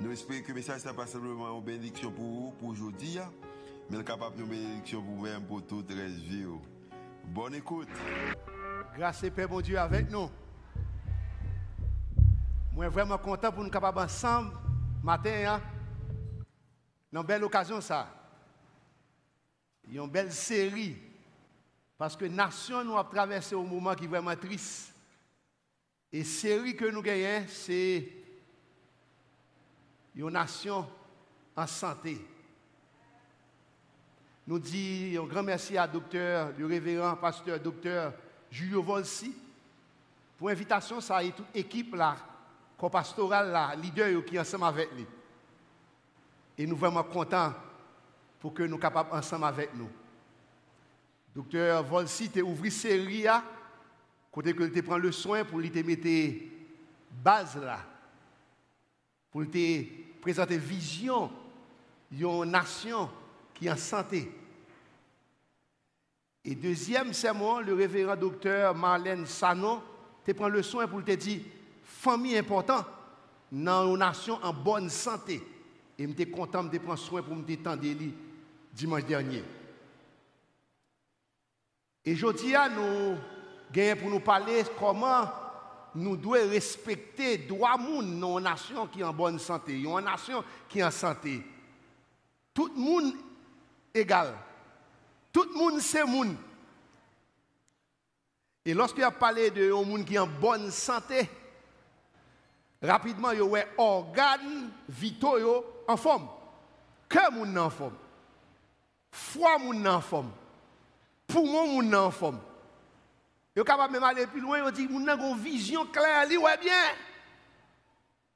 Nous espérons que le message n'est pas simplement une bénédiction pour vous, pour aujourd'hui, hein. mais capable de bénédiction pour vous-même, pour toute la vie. Oh. Bonne écoute. Grâce et Père, mon Dieu, avec nous. Moi, suis vraiment content pour nous capables ensemble, matin, hein? une belle occasion, ça. Il une belle série. Parce que nation nous a traversé un moment qui est vraiment triste. Et série que nous gagnons, c'est une nation en santé. Nous disons un grand merci à docteur, le révérend pasteur docteur Julio Volsi pour l'invitation, ça et toute équipe là, co-pastoral là, leader qui est ensemble avec lui. Et nous sommes vraiment contents pour que nous capables ensemble avec nous. Docteur Volsi, tu ouvert série côté que tu prend le soin pour lui mettre base là, pour te présenter vision d'une nation qui est en santé. Et deuxième sermon, le révérend docteur Marlène Sanon te prend le soin pour te dire famille importante dans une nation en bonne santé. Et je suis content de prendre soin pour me détendre dimanche dernier. Et aujourd'hui, nous gagnons pour nous parler comment nous devons respecter de dans une nation qui est en bonne santé, une nation qui est en santé. Tout le monde égal. Tout le monde, c'est monde. Et lorsqu'il a parlé de un monde qui est en bonne santé, rapidement, il y organes vitaux en forme. Cœur en forme. Foi monde en forme. Poumon en forme. Il est capable même aller plus loin, il dit moun a une vision claire, li ouais bien.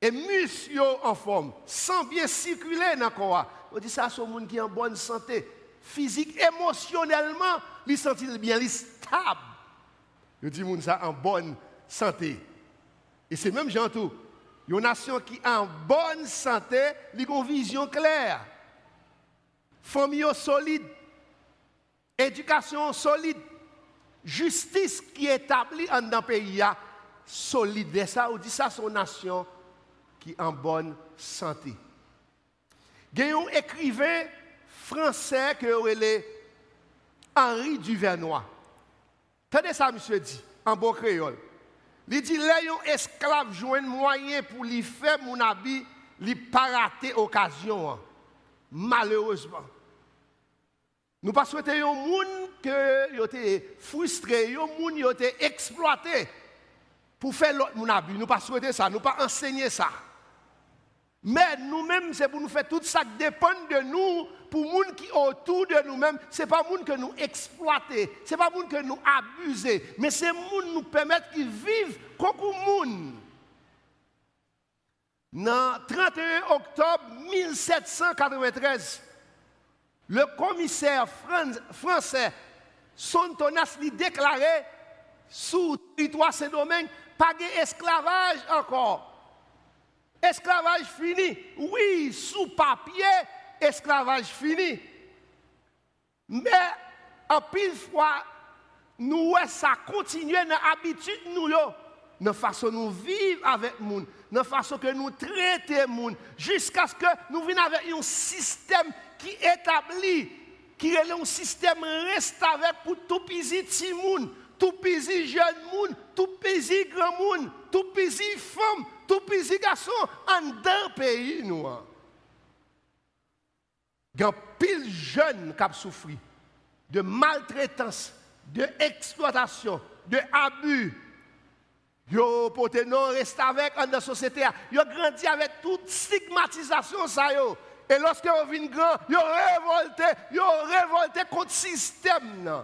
Et muscles en forme, sans bien circuler dans le. On dit ça, c'est un monde qui est en bonne santé physique, émotionnellement, il sentit bien, il stable. Je dis ça en bonne santé. Et c'est même gens tout. Une nation qui est en bonne santé, il a une vision claire. Famille solide, éducation solide, justice qui est établie dans le pays solide. Ça, on dit ça, une nation qui est en bonne santé. Il y a un écrivain français que est Henri Duvernois. Tenez ça, monsieur dit, en bon créole. Il dit, les esclave joint moyen pour lui faire mon habit, lui pas rater occasion. Hein. Malheureusement. Nous pas souhaiter un monde que été frustré, un monde qui été exploité pour faire l'autre mon habit. Nous pas souhaiter ça, nous pas enseigner ça. Mais nous-mêmes, c'est pour nous faire tout ça qui dépend de nous, pour les gens qui autour de nous-mêmes. Ce n'est pas les gens que nous exploiter, ce n'est pas les que nous abuser, mais c'est les gens nous permettent qu'ils vivent comme les gens. Le 31 octobre 1793, le commissaire français Sontonas lui déclaré sous territoire ce domaine, pas d'esclavage encore. Esclavage fini. Oui, sous papier, esclavage fini. Mais en pile fois, nous, ça continue dans l'habitude, nous, dans la façon nous vivre avec les gens, dans façon que nous traitons les gens, jusqu'à ce que nous venions avec un système qui établit, qui est un système reste avec pour tout petit monde, tout petit jeune monde, tout petit grand monde, tout petit femme, tout petit garçon en deux pays. Il y a pile jeunes qui ont souffert de maltraitance, de exploitation, de abus. Yo pote non reste avec dans la société. Yo grandi avec toute stigmatisation ça yo. Et lorsque vous venez grand, yo révolté, yo révolté contre le système.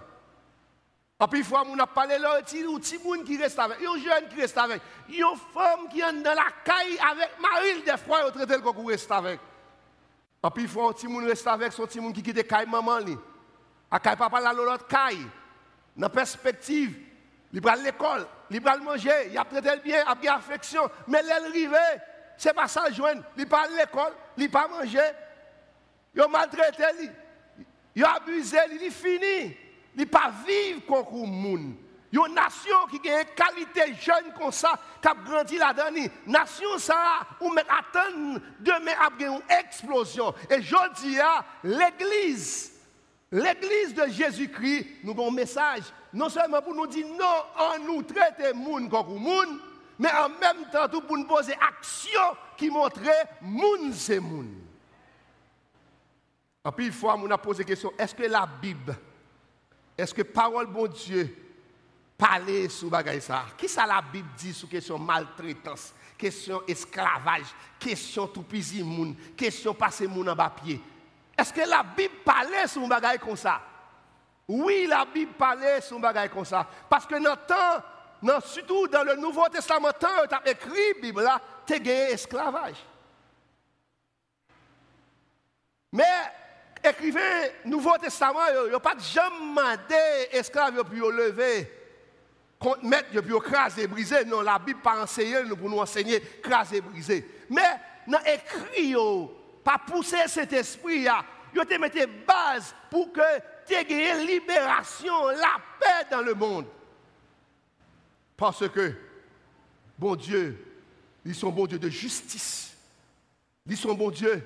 Et puis, fois, on a parlé là, il des gens qui restent avec, il y des jeunes qui restent avec, il des qui sont dans la caille avec Marie, des fois, ils traitent le reste avec. En plus, il faut petit monde rester avec son petit monde qui quitte caille maman li. A caille papa la l'autre caille. Dans perspective, il l'école, il manger, il a traité bien, il affection, mais l'arrivée, c'est pas ça joindre, il à l'école, il va manger. Il a maltraité il a abusé, il est fini. Il pas vivre comme le monde. Il y a une nation qui a une qualité jeune comme ça, qui a grandi là-dedans. Nation ça, ou met attendre demain après une explosion. Et je dis à l'église, l'église de Jésus-Christ, nous avons un message, non seulement pour nous dire non, on nous traite le monde comme le monde, mais en même temps pour nous poser action qui montrait monde c'est monde. En plus, fois, on a posé la question, est-ce que la Bible, est-ce que parole bon Dieu, parler sur bagaille ça? Qui ça la Bible dit sur question maltraitance, question esclavage, question tout pisi moun, question passer moun en bas. Est-ce que la Bible parlait sur un bagaille comme ça? Oui, la Bible parlait sur un bagaille comme ça parce que dans temps non, surtout dans le Nouveau Testament, tu as écrit la Bible tu as gagné esclavage. Mais écrivain Nouveau Testament, il n'y a pas jamais demandé esclaves pour lever contre mettre, puis craser, briser. Non, la Bible pas enseigné nous pour nous enseigner craser, briser. Mais dans écrit, pas pousser cet esprit, il te mettre base pour que tu aies libération, la paix dans le monde. Parce que, bon Dieu, ils sont bon Dieu de justice. Ils sont bon Dieu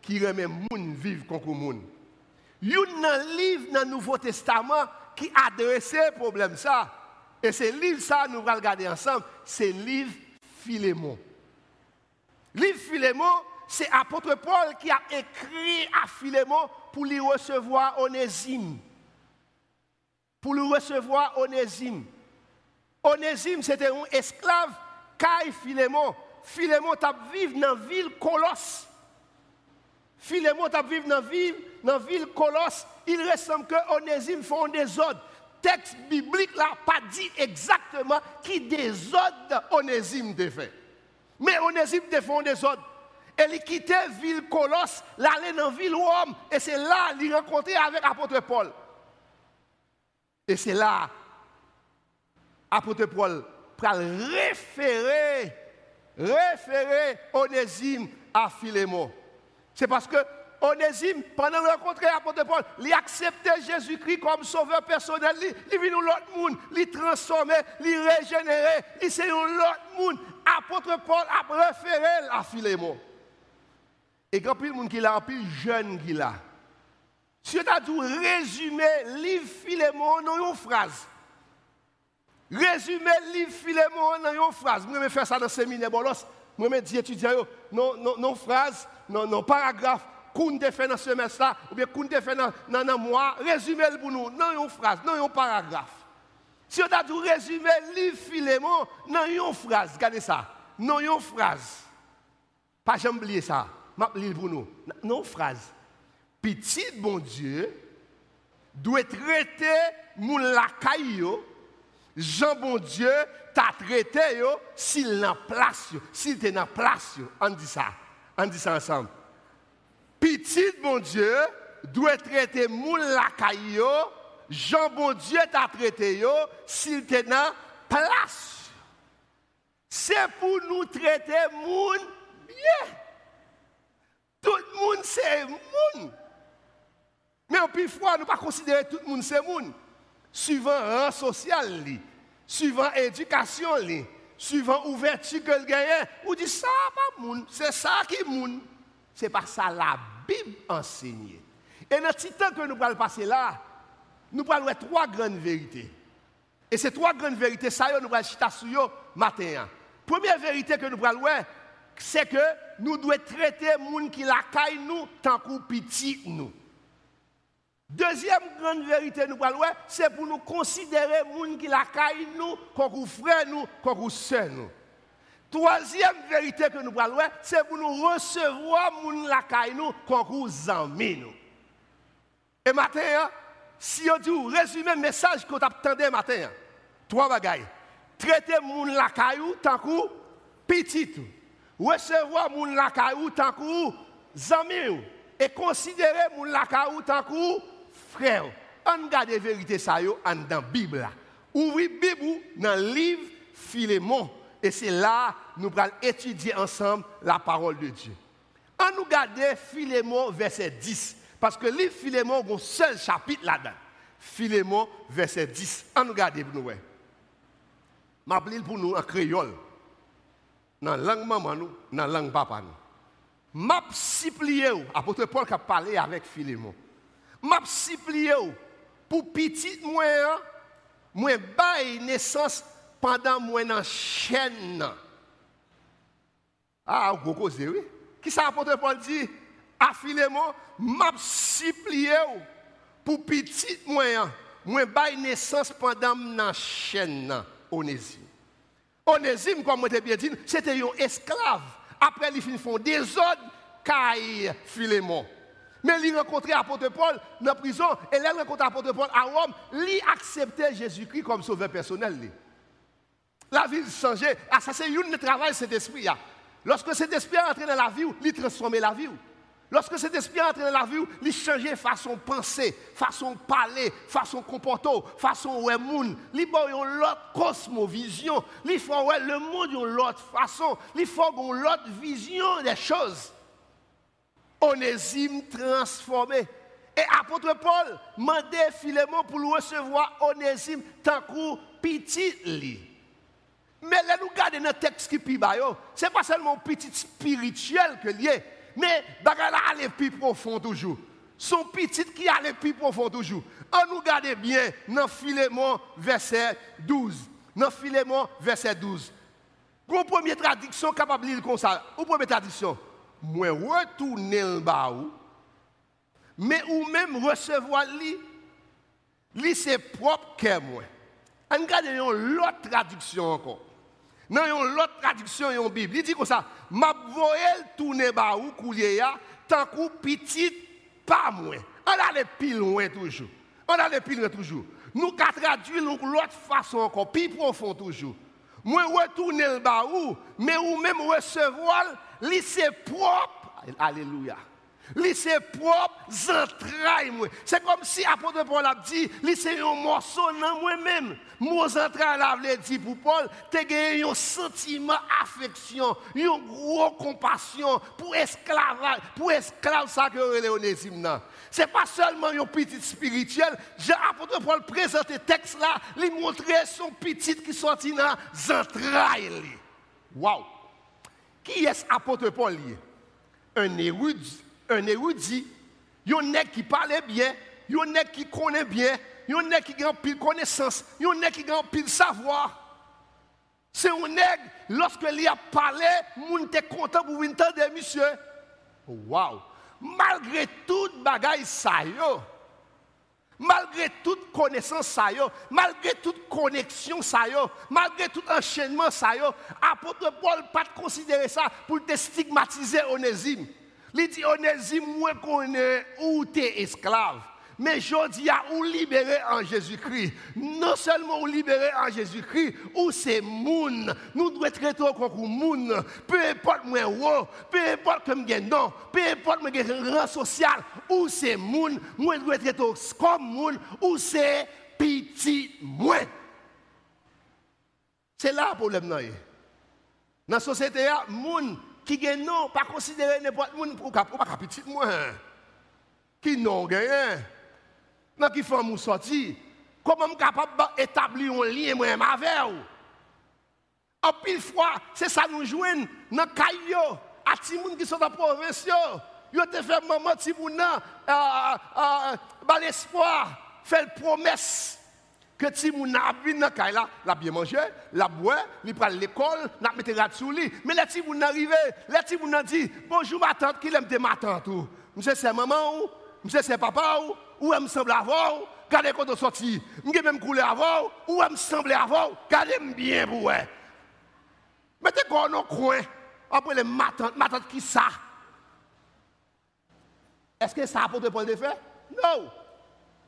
qui remet monde vivre contre le y a un livre dans le Nouveau Testament qui adresse ce problème ça. Et ce livre, ça, nous allons regarder ensemble, c'est le livre Philémon. Le livre Philémon, c'est l'apôtre Paul qui a écrit à Philémon pour lui recevoir Onésime. Pour lui recevoir Onésime. Onésime, c'était un esclave, Caille Philémon. Philémon t'a vécu dans la ville Colosse. Philémon t'a vécu dans la ville, dans la ville Colosse. Il ressemble que Onésime font des ordres texte biblique là pas dit exactement qui des ordres Onésime te fait. Mais Onésime te fait des ordres. Et quittait ville Colosse, l'aller dans ville Rome, et c'est là qu'il rencontrait avec l'apôtre Paul. Et c'est là, l'apôtre Paul pour référer, référer Onésime à Philémon. C'est parce que Onésime, pendant le rencontre l'apôtre Paul, il acceptait Jésus-Christ comme sauveur personnel. Il vit l'autre monde, il transformé, il régénéré. Il c'est l'autre monde. Apôtre Paul a préféré à Philémon. Et quand il y a monde qui l'a, plus jeune qui l'a. Si tu as résumer le livre Philémon dans une phrase. Résumer le livre Philémon dans une phrase. Je vais faire ça dans le séminaire Bolos. Je vais dire étudiants, non, non, non phrase, non, non paragraphe qu'on fait dans ce semestre ou bien qu'on fait dans un mois, résumez pour nous, dans une phrase, dans un paragraphe. Si on a dû résumer le livre Philémon une phrase, regardez ça, dans une phrase. Pas jamais oublier ça, je vais pour nous. Une phrase. Petit bon Dieu doit traiter mon lacaille, Jean bon Dieu t'a traité s'il n'a place, s'il est dans place. On dit ça. On dit ça ensemble petit bon Dieu doit traiter moun la caillou, Jean bon Dieu t'a traité s'il te dans place. C'est pour nous traiter moun bien. Tout le monde c'est moun. Mais en plus fois, nous pas considérer tout le monde c'est moun. Suivant rang social suivant éducation suivant ouverture que le gagne, ou dit ça pas moun, c'est ça qui moun. C'est pas ça la Bible enseigne. Et dans le temps que nous allons passer là, nous allons trois grandes vérités. Et ces trois grandes vérités, ça, nous allons chita sur matin. Première vérité que nous allons c'est que nous devons traiter les gens qui la caille nous tant que petit nous. Deuxième grande vérité nous voir, c'est pour nous considérer les gens qui la caille nous comme frères nous, comme sœurs nous. Troisième vérité que nous parlons, c'est pour nous recevoir moun la nous comme amis nous. Et matin, hein, si on dit résumer le message que tu attendais matin, trois bagailles. Traiter moun la caillou tant que petit. Recevoir moun la caillou tant que amis. et considérer mon lakaou tant que frère. On regarde la vérité ça dans la Bible. Ouvrez la Bible dans le livre Philémon. Et c'est là que nous allons étudier ensemble la parole de Dieu. On nous garde Philémon verset 10. Parce que le livre Philémon a un seul chapitre là-dedans. Philémon verset 10. On nous garde pour nous. Je pour nous en créole. Dans la langue maman, dans la langue papa. M'a supplié, apôtre Paul qui a parlé avec Philémon. map sipli yo pou pitit mwen an, mwen bay nesans pandan mwen an chen nan. A, ah, ou koko zewe. Ki sa apote Paul di, afileman, map sipli yo pou pitit mwen an, mwen bay nesans pandan mwen an chen nan, onezim. Onezim, kwa mwen te bie din, se te yon esklav, apre li fin fon dezod, kay filemon. Mais il rencontré l'apôtre Paul dans la prison, et il rencontré l'apôtre Paul à Rome, il acceptait Jésus-Christ comme sauveur personnel. La vie changeait. Ah, ça, c'est une travail cet esprit. Lorsque cet esprit est entré dans la vie, il transformait la vie. Lorsque cet esprit entre dans la vie, il change façon de penser, façon de parler, façon de comporter, façon de monde. Il a une autre cosmovision. Il faut le monde une autre façon. Il faut une autre vision des choses. Onésime transformé. Et apôtre Paul demandait Philémon pour recevoir Onésime tant que petit Mais là, nous regardons dans le texte qui est ce n'est pas seulement petit spirituel que lié mais là aller plus profond toujours. Son petit qui allait plus profond toujours. On nous garde bien dans Philémon verset 12. Dans Philémon verset 12. Une première traduction capable de lire comme ça. Une première traduction? Moi retourner le bas mais ou même recevoir lui, lui c'est propre que moi. On regarde une autre traduction encore. Dans une autre traduction, une Bible, il dit comme ça, m'a voyé tourner ba ou tant que petit pas moins. On allait plus loin toujours. On allait plus loin toujours. Nous qu'à traduire l'autre façon encore, plus profond toujours. Moi retourner le bas mais ou même recevoir, c'est propre. Alléluia. C'est propre entrailles C'est comme si apôtre Paul a dit, c'est un morceau dans moi-même. Mon entrailles a dit pour Paul, tu as un sentiment affection, une compassion pour esclave, pour esclave ça que Léonésime C'est pas seulement un petit spirituel, apôtre Paul présente le texte là, il montre son petit qui sortit dans les entrailles. Waouh! Qui est apôtre Paul? Un érudit un érudit, un nègre qui parle bien, un nègre qui connaît bien, un nègre qui a pile connaissance, un nègre qui a pile savoir. C'est un nègre, lorsque il a parlé, moun était content pour venir monsieur. Waouh! Malgré toute bagaille ça yo, malgré toute connaissance ça malgré toute connexion ça malgré tout enchaînement ça yo, apôtre Paul pas considérer ça pour te stigmatiser Onésime. Il dit, Onésime, moi connais où tu es esclave? Mais je dis à ou libéré en Jésus-Christ. Non seulement ou libéré en Jésus-Christ, ou c'est moun. Nous devons traiter comme moun. Peu importe moi haut, peu importe comme je non, peu importe moi rang social, ou c'est moun. Moi dois traiter comme moun, ou c'est petit moi. C'est là le problème. Dans la société, moun qui gagne non, pas considérer n'importe qui pour pas petit moi. Qui non gagne. Non qui mon sorti. Comment capable d'établir un lien avec vous? En pile fois, c'est ça nous joignent dans caillou à ti moun qui sont dans la province. Yo te fait maman l'espoir, fait promesse que si moun a vinn dans la, la bien manger, la boire, li pral l'école, mettre rat sous. Mais les ti moun arrivé, les ti moun dit bonjour ma tante, qui de ma tante. Monsieur c'est maman ou, monsieur c'est papa ou, ou elle me semble avoir regardez quand on sorti, m'ge même coulé avant ou elle me semble avoir, regardez bien pour ouais. Mettez quoi dans coin. Après les ma tante, ma tante qui ça? Est-ce que ça a pour de faire Non.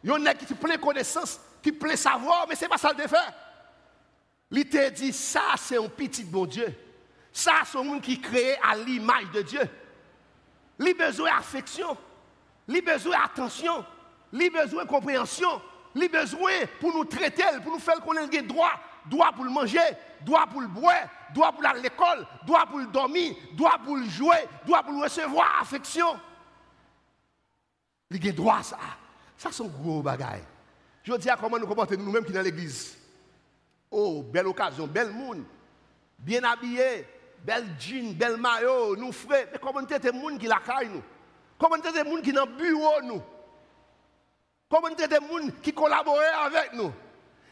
Il y en a qui plein connaissance qui plaît savoir, mais ce n'est pas ça le faire. Il te dit, ça c'est un petit bon Dieu. Ça c'est un monde qui crée à l'image de Dieu. Il a besoin d'affection. il besoin d'attention, il besoin de compréhension, il besoin pour nous traiter, pour nous faire qu'on ait droit, droit pour le manger, droit pour le boire, droit pour aller à l'école, droit pour le dormir, droit pour le jouer, droit pour recevoir affection. Il a droit ça. Ça, c'est un gros bagage. Je dis à comment nous comporter nous-mêmes qui dans l'église. Oh, belle occasion, belle monde, bien habillé, belle jean, belle maillot, nous frères. Mais comment nous des monde qui la caille nous? Comment nous des monde qui dans le bureau nous? Comment nous des gens qui collaborent avec nous?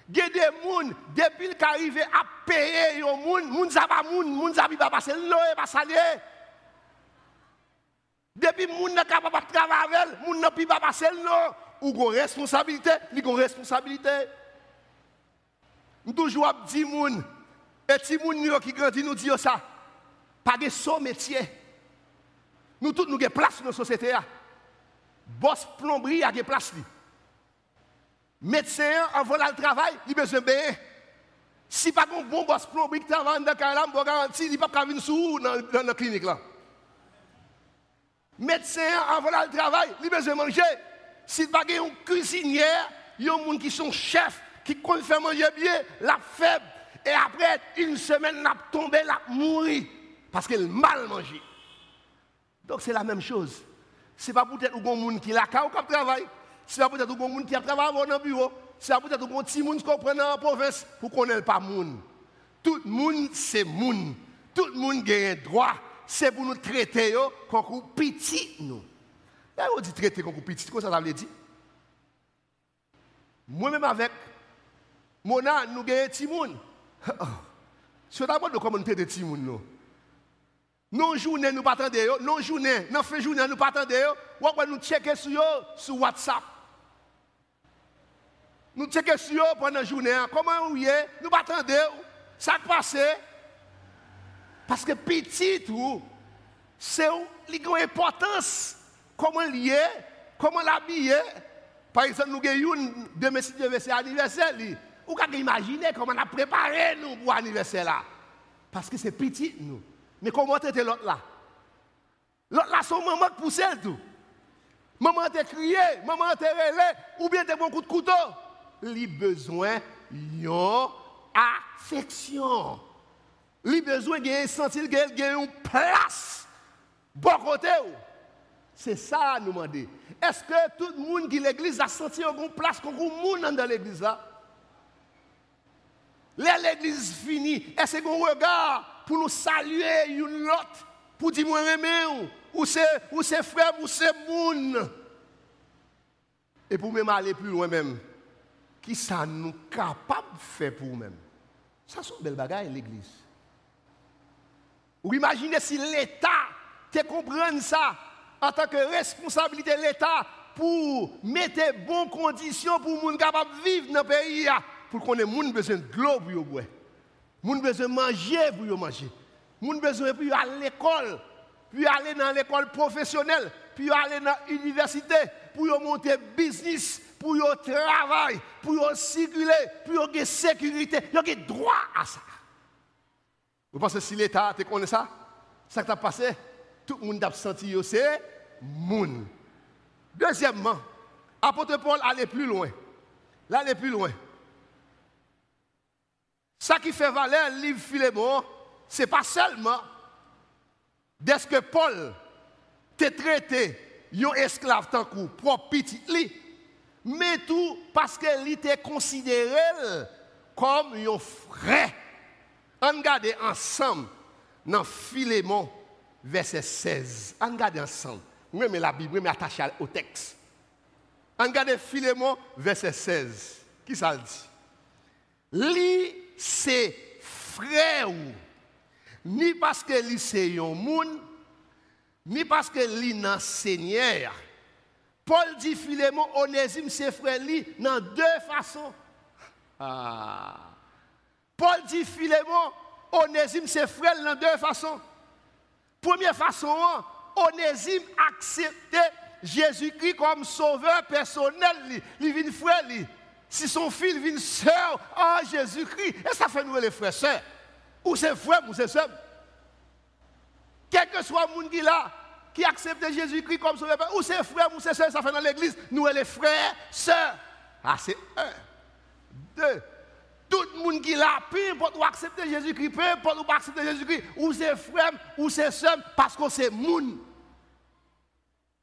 Des gens, depuis qu'ils arrivent à payer, les gens, les gens pas les gens pas l'eau pas. Depuis que les gens sont capables de travailler avec les gens ne pas passer l'eau, ou responsabilité, ils ont responsabilité. Nous toujours dit moun, et si moun qui nous dit ça, pas de son métier. Nous tous nous avons place dans la société. Boss plomberie des. Médecin, avant le travail, il besoin payer. Si pas un bon boss plomberie qui travaille dans le calam, il garantit qu'il pas venir sous dans la clinique. Là. Médecin, avant le travail, il besoin manger. Si pas un cuisinière, il y a des gens qui sont chefs, qui comptent faire manger bien, la faible. Et après une semaine, il a tombé, il a mouru. Parce qu'il a mal mangé. Donc c'est la même chose. Ce n'est pas peut-être un monde qui l'a qui travaille. C'est pas peut-être un monde qui a dans le bureau. Pas peut-être un petit monde qui comprend dans la province pour qu'on n'ait pas monde. Tout le monde, c'est monde. Tout le monde a un droit. C'est pour nous traiter comme petit nous. Dit traiter comme petit, quoi ça veut dire? Moi-même avec Mona, nous avons un petit monde. C'est d'abord de comment nous traiter petit monde. Non journée nous pas attendre non journée, non fin journée nous pas attendre ou nous checker sur WhatsApp. Nous checker sur pendant la journée, comment vous est, nous pas ça passe parce que petit c'est une importance comment lier, comment l'habiller? Par exemple, nous avons une de mes anniversaire, vous pouvez imaginer comment on a préparé nous pour l'anniversaire. Parce que c'est petit nous. Mais comment traiter l'autre là? L'autre là, son maman qui pousse tout. Maman t'a crié, maman t'a relé, ou bien t'as bon coup de couteau. A besoin d'une affection. A besoin de sentir qu'il y a une place. Bon. C'est ça à nous demander. Est-ce que tout le monde qui l'église a senti une place comme monde dans l'église là? L'église finie, est-ce qu'on regarde pour nous saluer une autre, pour dire moi aimer ou? C'est ou c'est frère ou c'est moun? Et pour même aller plus loin même, qui ça nous capable de faire pour nous-mêmes Ça c'est une belle bagaille l'église. Ou imaginez si l'État te comprenne ça en tant que responsabilité de l'État pour mettre bonnes conditions pour les gens capables de vivre dans le pays, pour qu'on ait besoin de l'eau pour boire. Moun besoin manger pour manger. Moun besoin pour aller à l'école, puis aller dans l'école professionnelle, puis aller dans l'université, pour monter business, pour travailler, pour circuler, pour avoir sécurité. Il y a droit à ça. Vous pensez si l'État te connaît ça, ça qui a passé, tout le monde a senti c'est moun. Deuxièmement, apôtre Paul allait plus loin. Là, aller plus loin. Ça qui fait valer le livre Philémon, ce n'est pas seulement dès que Paul t'a traité un esclave tant que propre petit mais tout parce qu'il était considéré comme un frère. On regarde ensemble dans Philémon, verset 16. On regarde ensemble. Même la Bible, mais attaché au texte. On regarde Philémon, verset 16. Qui ça dit? Li c'est frère ni parce que lui c'est un monde, ni parce que lui nan Seigneur. Paul dit Philémon, Onésime c'est frère lui dans deux façons. Ah. Paul dit Philémon, Onésime c'est frère dans deux façons. Première façon, Onésime acceptait Jésus-Christ comme sauveur personnel, il vient frère si son fils vient sœur en Jésus-Christ, et ça fait nous les frères sœurs. Ou c'est frère ou c'est sœur. Quel que soit le monde qui là, qui acceptent Jésus-Christ comme sauveur, ou c'est frère, ou c'est soeur, ça fait dans l'église, nous, les frères, sœurs. Ah, c'est un. Deux. Tout le monde qui l'a, importe ou accepter Jésus-Christ, peu importe ou pas accepter Jésus-Christ, ou c'est frère, ou c'est sœur, parce que c'est monde.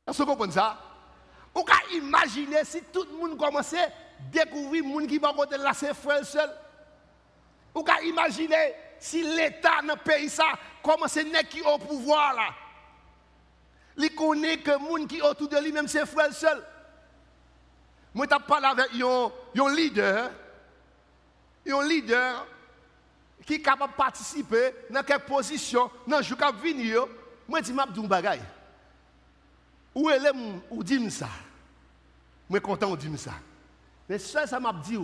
Est-ce que vous comprenez ça? Vous pouvez imaginer si tout le monde commençait à découvrir le monde qui va côté là, c'est frère seul. Vous pouvez imaginer si l'État dans le pays ça commence à qui au pouvoir là. Il connaît que le monde qui autour de lui, même c'est frère seul. Moi, je parlé avec un leader un leader qui est capable de participer dans quelle position, dans le jour venir, moi je dis m'a un bagay. Où est ou dit ça? Moi content ou dit ça. Mais ça ça m'a dit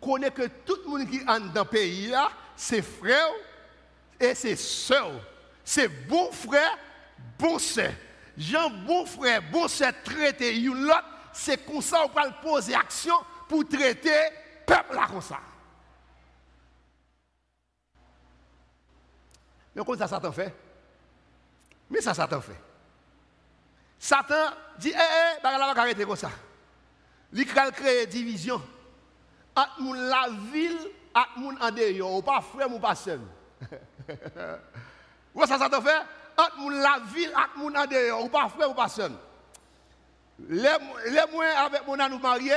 connaît que tout le monde qui est dans le pays là, c'est frère et c'est sœur. C'est bon frère, bon sœur. Jean bon frère, bon sœur traiter l'autre, c'est comme ça qu'on peut poser action pour traiter peuple là comme ça. Mais comment ça Satan fait? Mais ça Satan fait. Satan dit, eh, eh, bah, va arrêter comme ça. Il crée division entre la ville et moun en dehors, pas frère ou pas seul. Où ça Satan fait? Entre la ville et moun ou pas frère ou pas. Les moins avec mon nous marier,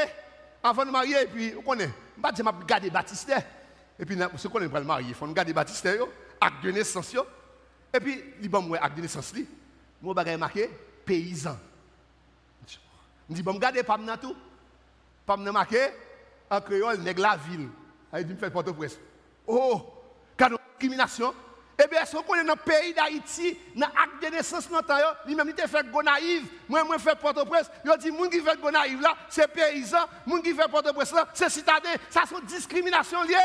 avant de marier, et puis, vous connaissez, je vais garder Baptiste. Et puis, ce qu'on est le marier, il faut garder Baptiste acte de naissance. Et puis, il bon acte de naissance. Moi, je marqué paysan. Je dis, bon, regardez, pas maintenant tout. Pas marqué en créole, nègre la ville. Il dit, me fait porte-presse. Oh, cadeau discrimination. Eh bien, est-ce qu'on est dans le pays d'Haïti, dans l'acte de naissance, lui-même, il fait go naïf. Moi, je fais porte-presse. Il dit, les qui fait go naïf là, c'est paysan. Les qui fait porte-presse là, c'est citadin. Ça, c'est discrimination liée.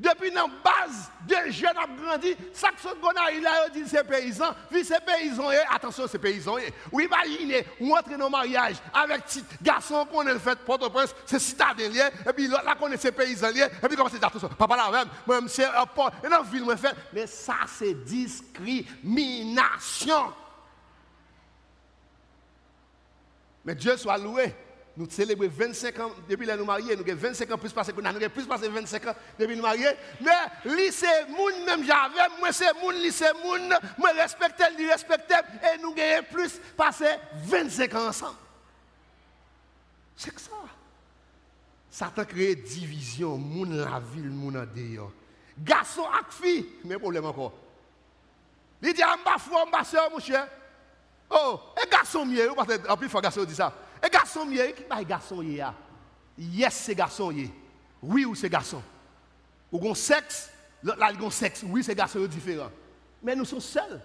Depuis la base, des jeunes ont grandi. Chaque seconde, il a dit c'est paysan. Oui, c'est paysan. Attention, c'est paysan. Oui, imaginez, on entre dans mariage avec petit garçon qu'on a fait Port-au-Prince, c'est citadin. Et puis là, on est ces paysans. Et puis, comment c'est attention, papa là même, moi, c'est un port. Et dans la ville, fait. Mais ça, c'est discrimination. Mais Dieu soit loué. Nous célébrons 25 ans depuis que nous mariés. Nous avons 25 ans plus passé que nous avons plus passé 25 ans depuis nous mariés. Mais c'est moun même j'avais. Moi, c'est moun, c'est moun. Moi, respecte, lui, respecte. Et nous avons plus passé 25 ans ensemble. C'est ça. Satan crée division. Moun la ville, moun en dehors. Garçon et fille. Mais problème encore. Il dit, je suis frère, je suis soeur, mon cher. Oh, et garçon mieux. En plus, il faut garçon dit ça. Et garçon, qui est garçon Yes, c'est garçon. Oui, ou c'est garçon? Ou un sexe, là, il a sexe. Oui, c'est garçon différent. Mais nous sommes seuls.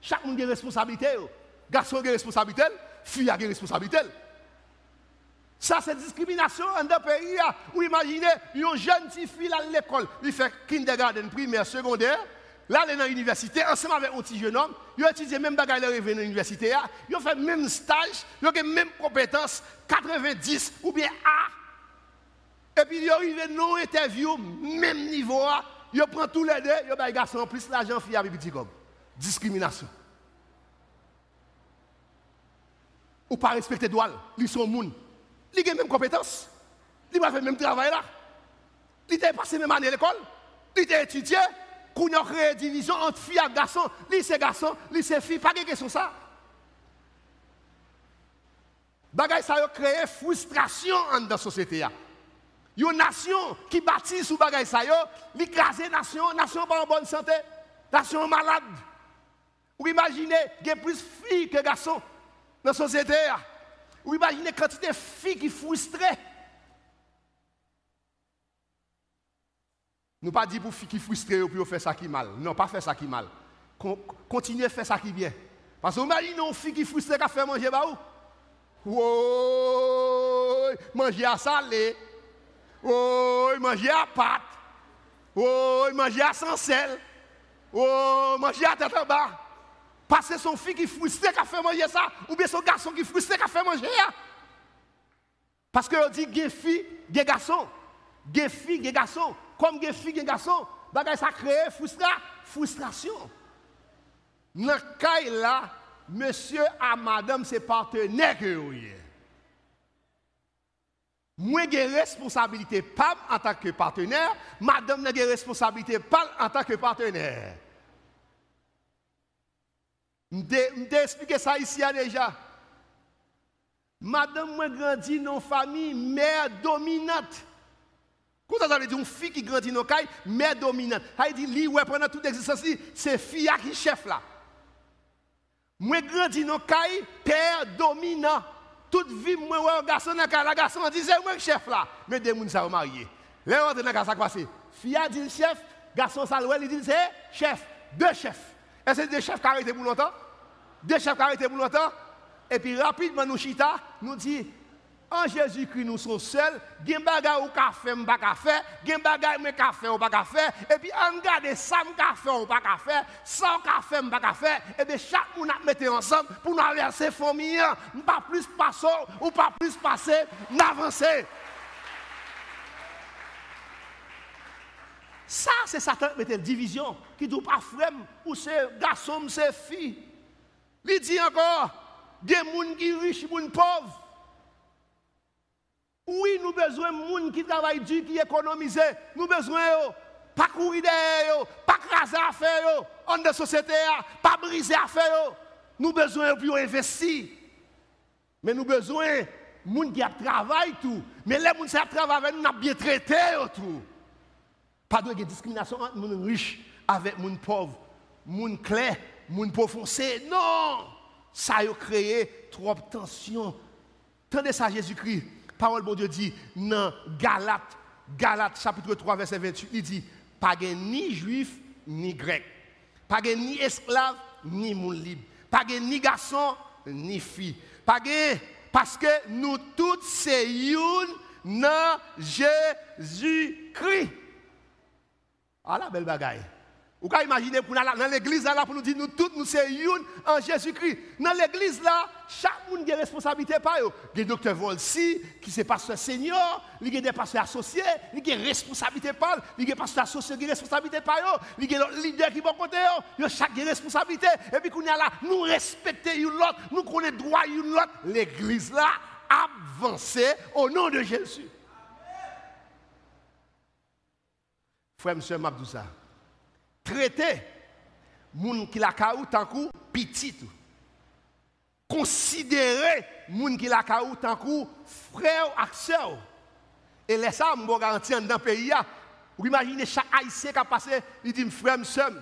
Chaque monde a une responsabilité. Garçon a une responsabilité, fille a une responsabilité. Ça, c'est discrimination dans le pays. Ou imaginez, une jeune fille à l'école, il fait kindergarten, primaire, secondaire. Là, il est dans l'université, ensemble avec un petit jeune homme, il a étudié même bagaille de revenu dans l'université, il a fait même stage, il a les même compétences, 90 ou bien A. Et puis il est arrivé dans interview, même niveau A, il prend tous les deux, il a garçon en plus l'argent fille avec petit comme. Discrimination. Ou pas respecter droit, ils sont monde. Ils ont les mêmes compétences. Ils ont fait le même travail là. Ils ont passé même année à l'école. Ils ont étudié qu'on a créé division entre filles et garçons. Lycée garçon, lycée fille, pas de question ça. Bagay ça a créé frustration dans la société. Une nation qui bâtit sous bagay ça, l'écraser nation, nation pas en bonne santé, nation malade. Vous imaginez, il y a plus de filles que garçons dans la société. Vous imaginez quantité de filles qui frustrées. Nous pas dit pour qui frustré pour faire ça qui mal. Non, pas faire ça qui mal. Continuez à faire ça qui bien. Parce que vous imaginez fille qui frustrée qui fait manger bah où manger à salé. Oh, manger à pâte. Oh, manger à sans sel. Oh, manger à tête en bas. Parce que son fille qui frustré qui fait manger ça, ou bien son garçon qui frustré qui fait manger ça. Parce que on dit, il y a fille, il y a garçon. Comme des filles et des garçons, ça crée frustration. dans le cas là, monsieur et madame, c'est partenaire que Moi, j'ai responsabilité pas en tant que partenaire, madame n'a responsabilité pas en tant que partenaire. Je expliqué ça ici déjà. Madame, moi, grandi dans une famille mère dominante. Quand ça veut dire une fille qui grandit dans une mère dominante. Elle dit, lui, ouais, pendant toute l'existence, c'est fille qui chef là. Moi, grandi dans une père dominant. Toute vie, moi, ouais, garçon dans la garçon dit, c'est moi chef là. Mais des gens sont mariés. On est dans la ça dit chef, garçon saloué, il dit, chef. Deux chefs. Est-ce que deux chefs qui arrêtent pour longtemps? Deux chefs qui arrêtent pour longtemps? Et puis rapidement, nous chita, nous dit, Jésus-Christ, nous sommes seuls. Gen bagay ou ka fait, pas ka fait. Gen bagay me ka ou pas ka. Et puis, on garde ça ka fait ou pas ka fait. Ça ka fait. Et bien, chaque monde a mettre ensemble pour nous avancer famille. Pas plus passer ou pas plus passer. Ça, c'est Satan qui une division. Qui dit pas ou c'est garçon, c'est fille. Il dit encore, des gens riches, des pauvres. Oui, nous besoin de gens qui travaillent dur, qui économisent. Nous besoin de pas courir derrière, pas craser affaire en de société, pas briser affaire. Nous avons besoin de investir. Mais nous besoin de gens qui travaillent tout. Mais les gens qui travaillent, nous avons bien traité. Pas de discrimination entre les riches avec les pauvres, les clairs, les pauvres foncés. Non! Ça a créé trop de tension. Tendez ça, Jésus-Christ parole de Dieu dit dans Galates, Galates chapitre 3, verset 28, il dit, pas ni juif ni grec, pas ni esclave ni moun libre, pas ni garçon ni fille, pas parce que nous tous c'est dans Jésus-Christ. Ah la belle bagaille. Vous pouvez imaginer pour dans l'église là pour nous dire nous tous nous sommes une en Jésus-Christ. Dans l'église là, chaque monde a une responsabilité par. Il y a docteur Volsi qui est pasteur senior, il y a des pasteurs associés, il y a responsabilité par il y a des pasteurs associés qui ont responsabilité par eux, il y a des leaders qui vont côté eux, a chaque responsabilité. Et puis qu'on est là, nous respectons l'autre, nous connaissons droit l'autre. L'église là avance au nom de Jésus. Frère, monsieur Mabdoussa traiter moun qui la kaou tant petit considérer moun qui la kaou frère ou sœur et laisse ça me garantir dans le pays vous imaginez chaque haïtien qui a passé il dit frère sœur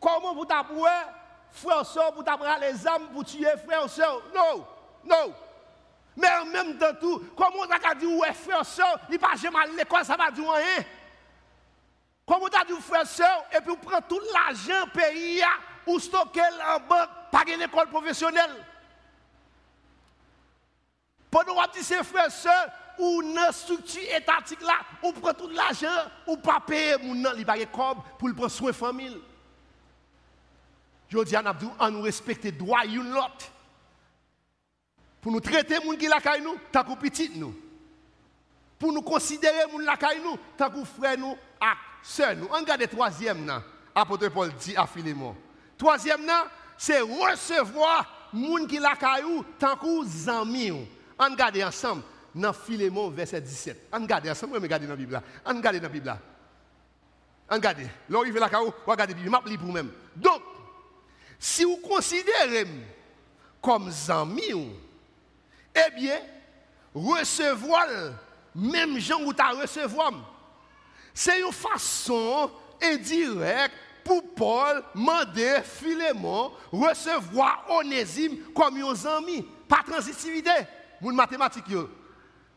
comment vous t'apprendre frère sœur pour t'apprendre les âmes pour tuer frère sœur non non. Mais en même temps tout comment on a dit ouais frère sœur il pas jamais l'école ça va dire rien comme vous avez dit, frère, soeur, et puis vous prenez tout l'argent pays, ou stockez en banque, pas une école professionnelle. Pendant que vous frère, soeur, ou dans structure étatique là, ou prenez tout l'argent, ou pas payer mon nom, il comme pour le prendre soin de famille. Je dis à Nabdou, on nous respecte droits de l'autre. Pour nous traiter les gens qui la nous, tant que petit nous. Pour nous considérer les gens qui la nous, tant que frère nous, sœur nous. On regarde le troisième, apôtre Paul dit à Philémon. Troisième, c'est recevoir gens qui la caillou tant que amis. On regarde ensemble dans Philémon, verset 17. On regarde ensemble, on regarde dans la Bible. On regarde dans la Bible. On regarde. Là, il la caillou, on regarde la Bible. Je pour même. Donc, si vous considérez comme amis, eh bien, recevoir même gens où tu as recevoir c'est une façon indirecte pour Paul demander Philémon recevoir Onésime comme un ami. Pas transitivité. Mon mathématique.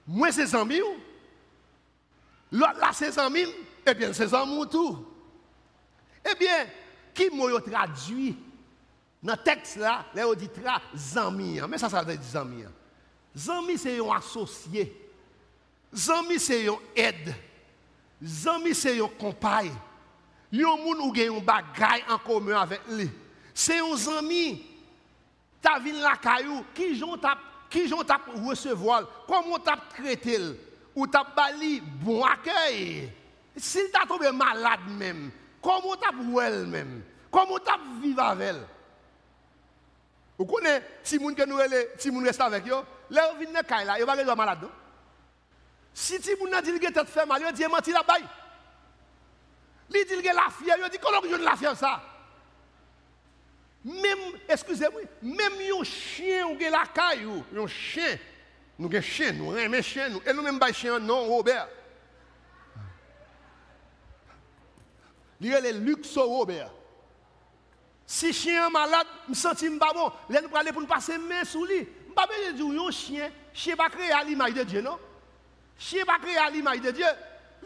Moi, c'est amis. L'autre là, c'est amis. Eh bien, c'est tout? Eh bien, qui m'a traduit dans le texte là, là, on dit amis. Mais ça, ça veut dire amis. Amis, c'est un associé. Amis, c'est un aide. Zami c'est un compagne. Yon moun ou gen yon bagay en commun avec lui. C'est un zami. Ta vin la caillou qui j'ont tap qui j'ont tap recevoir. Comment tap traité ou tap bali bon accueil. S'il t'a tombé malade même, comment tap elle même Comment tu vivre elle Vous que nous moun avec yo, malade. Si ti moun dit que tête fait mal, yo dit menti la baille. Li dit que la fièvre, yo dit comment je la fièvre ça? Même, excusez-moi, même un chien ou la caille, un chien, nous avons chien, nous un chien, nous, et nous même pas chien, non, Robert. Il le luxe Robert. Si chien malade, je me sens pas bon, là nous aller pour passer main sous lui. Je ne pas dire un chien, chien pas créé à l'image de Dieu, non? Chien pas créé à l'image de Dieu.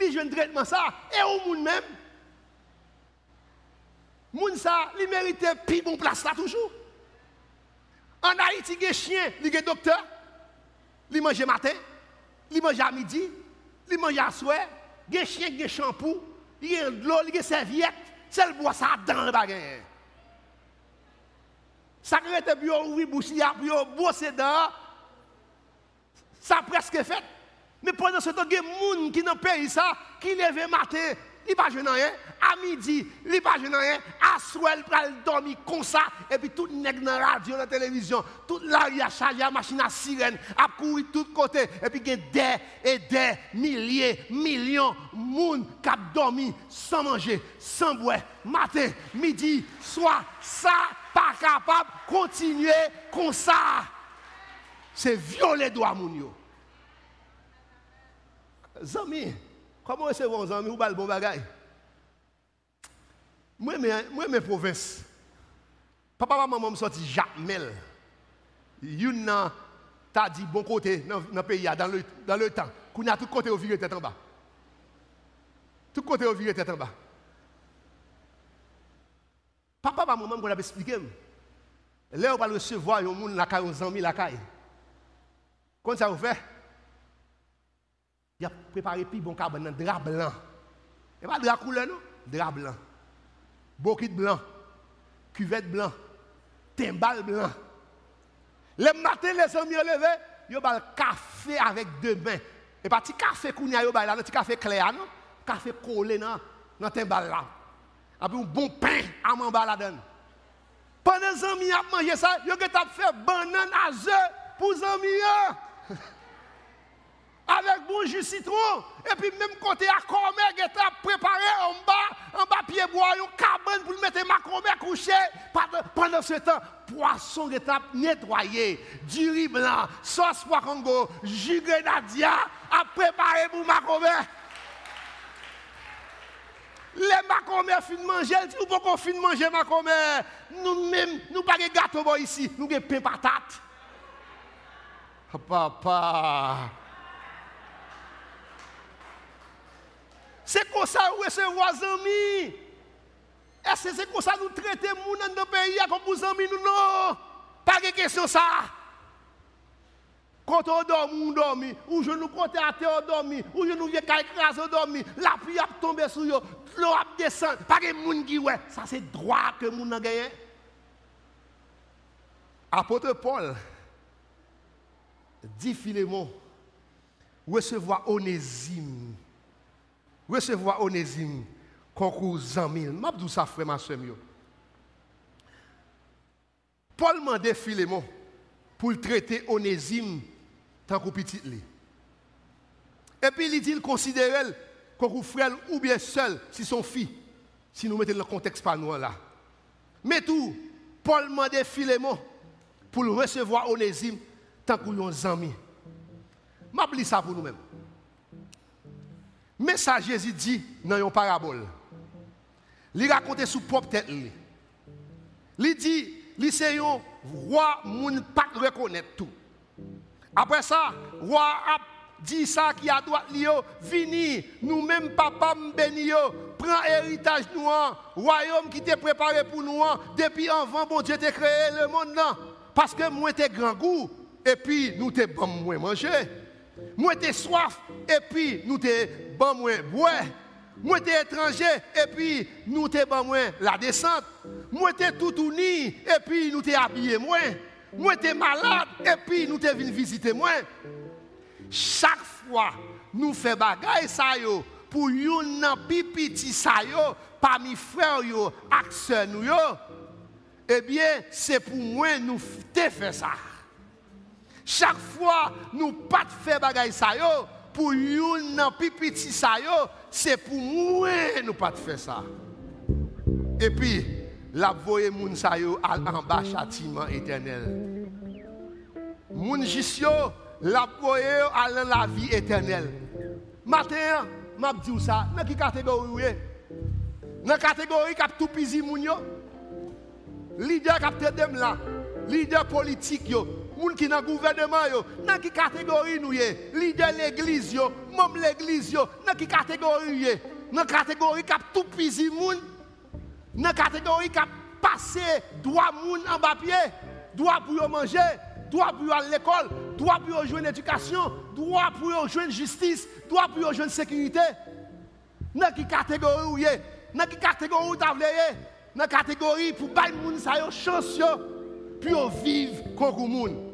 Il joue un traitement ça, et au monde même. Moun ça, il mérite plus bon place là toujours. En Haïti, il y a chien, il y a docteur, il mange matin, il mange à midi, il mange à soir, il y a chien, il y a shampoo, il y a de l'eau, il y a serviette, c'est le bois ça dans le bagage. Ça crée bio oui bouchia, bio bosser dedans. Ça presque fait. Mais pendant ce temps, il y a des gens qui dans le pays ça, qui lèvent matin, il pas jeune rien. À midi, il pas jeune rien. À soir, il va dormir comme ça. Et puis tout nègre dans la radio, dans la télévision, toute la il a la machine à sirène, à courir de tous côtés. Et puis il y a des et des milliers, millions de monde qui dormi sans manger, sans boire, matin, midi, soir. Ça, pas capable de continuer comme ça. C'est violer droit moun Zami, Comment que vos amis ou le bon bagay? Moi, mes provinces. Papa, maman me sorti Jacmel. Yon t'a dit bon côté dans le pays, dans le, dans le temps. Qu'on a tout côté au viré tête en bas. Tout côté au viré tête en bas. Papa, maman, qu'on a expliqué. Là, on va recevoir un monde, la caille, un ami, la caille. Comment ça vous fait? Il a préparé plus bon carbone dans drap blanc. Et pas drap couleur, non? Drap blanc. Bokit blanc. Cuvette blanc. Timbal blanc. Le matin, les amis levé, ils ont le café avec deux mains. Et pas petit café qu'on a, là, café clair, non? Café collé dans le timbal là. Après un bon pain à m'en baladon. Pendant les amis ont mangé ça, ils ont fait banane à pour les amis avec bon jus citron. Et puis même côté à comer, il a préparé en bas, en bas pied bois, une cabane pour mettre ma comer couché. Pendant ce temps, poisson est nettoyé, du riz blanc, sauce pois congo, jus grenadier à préparer pour ma. Les macomé fin de manger, ou pas qu'on fin de manger macomé. Nous même, nous pas de gâteau ici, nous avons pain patate. Papa. C'est comme ça est recevoir amis? Est-ce que c'est comme ça nous traiter les gens dans le pays comme vous amis non? Pas de question ça. Quand on dort, on dort, ou je nous compte à terre, on dort, ou je nous viens écraser, on dort, la pluie a tombé sur eux, l'eau a descendu, pas de monde qui ouais, ça c'est droit que nous avons gagné. Apôtre Paul dit Philémon, recevoir Onésime recevoir Onésime concours zami. M'a dit ça frère ma soeur Paul mandé Philémon pour traiter Onésime tant que petit Et puis il dit il considère comme frère ou bien seul si son fils si nous mettons le contexte par nous là. Mais tout Paul mandé Philémon pour recevoir Onésime tant que un ami. M'a dit ça pour nous-mêmes. Mais ça, Jésus dit dans une parabole. Il raconte sous propre tête. Il dit, il c'est un roi moun pas reconnaître tout. Après ça, roi a dit ça qui a droit li vini, nous même papa m'béni prend héritage nous royaume qui était préparé pour nous depuis avant bon Dieu t'a créé le monde là parce que moi t'es grand goût et puis nous t'es bon moins manger. Moi t'es soif et puis nous t'es boire. Moi t'es étranger et puis nous t'es moins la descente. Moi t'es tout uni et puis nous t'es habillé moins. Moi t'es malade et puis nous t'es venu visiter moi. Chaque fois nous faisons bagaille ça yo pour yon nan pi petit sa yo, parmi frères yo, ak sœur nous yo, eh bien, c'est pour moi nous te fait ça. Chaque fois, nous pas faire bagay ça yo, pour yon nan pi petit sa yo, c'est pour moi nous pas faire ça. Et puis, la voye moun sa yo al en bas châtiment éternel. Moun jisyo, la voye al la vie éternelle. Matin, m'a dit ça, dans quelle catégorie ou Dans catégorie qui a tout pisi moun yo? Leader qui a dem là, leader politique yo, moun qui dans gouvernement dans quelle catégorie nous yé? Leader l'église même l'église dans quelle catégorie yé? Dans la catégorie qui tout moun. Dans la catégorie qui a passé droit moun en bas pied, droit pour manger, droit pour l'école, l'éducation, droit pour jouer justice, droit pour jouer sécurité. Dans quelle catégorie est Dans quelle catégorie ou Dans catégorie pour bailler moun sa yo chance yo comme moun.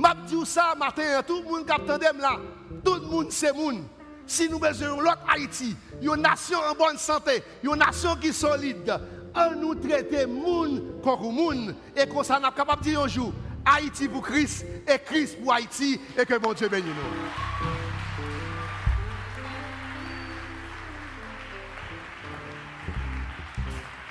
M'a dit ça matin tout le monde qui attendait là. Tout le monde c'est moun. Si nous besoin l'autre Haïti, une nation en bonne santé, une nation qui est solide, on nous traiter moun comme moun et qu'on ça n'a capable de dire un jour Haïti pour Christ et Christ pour Haïti et que bon Dieu bénisse nous.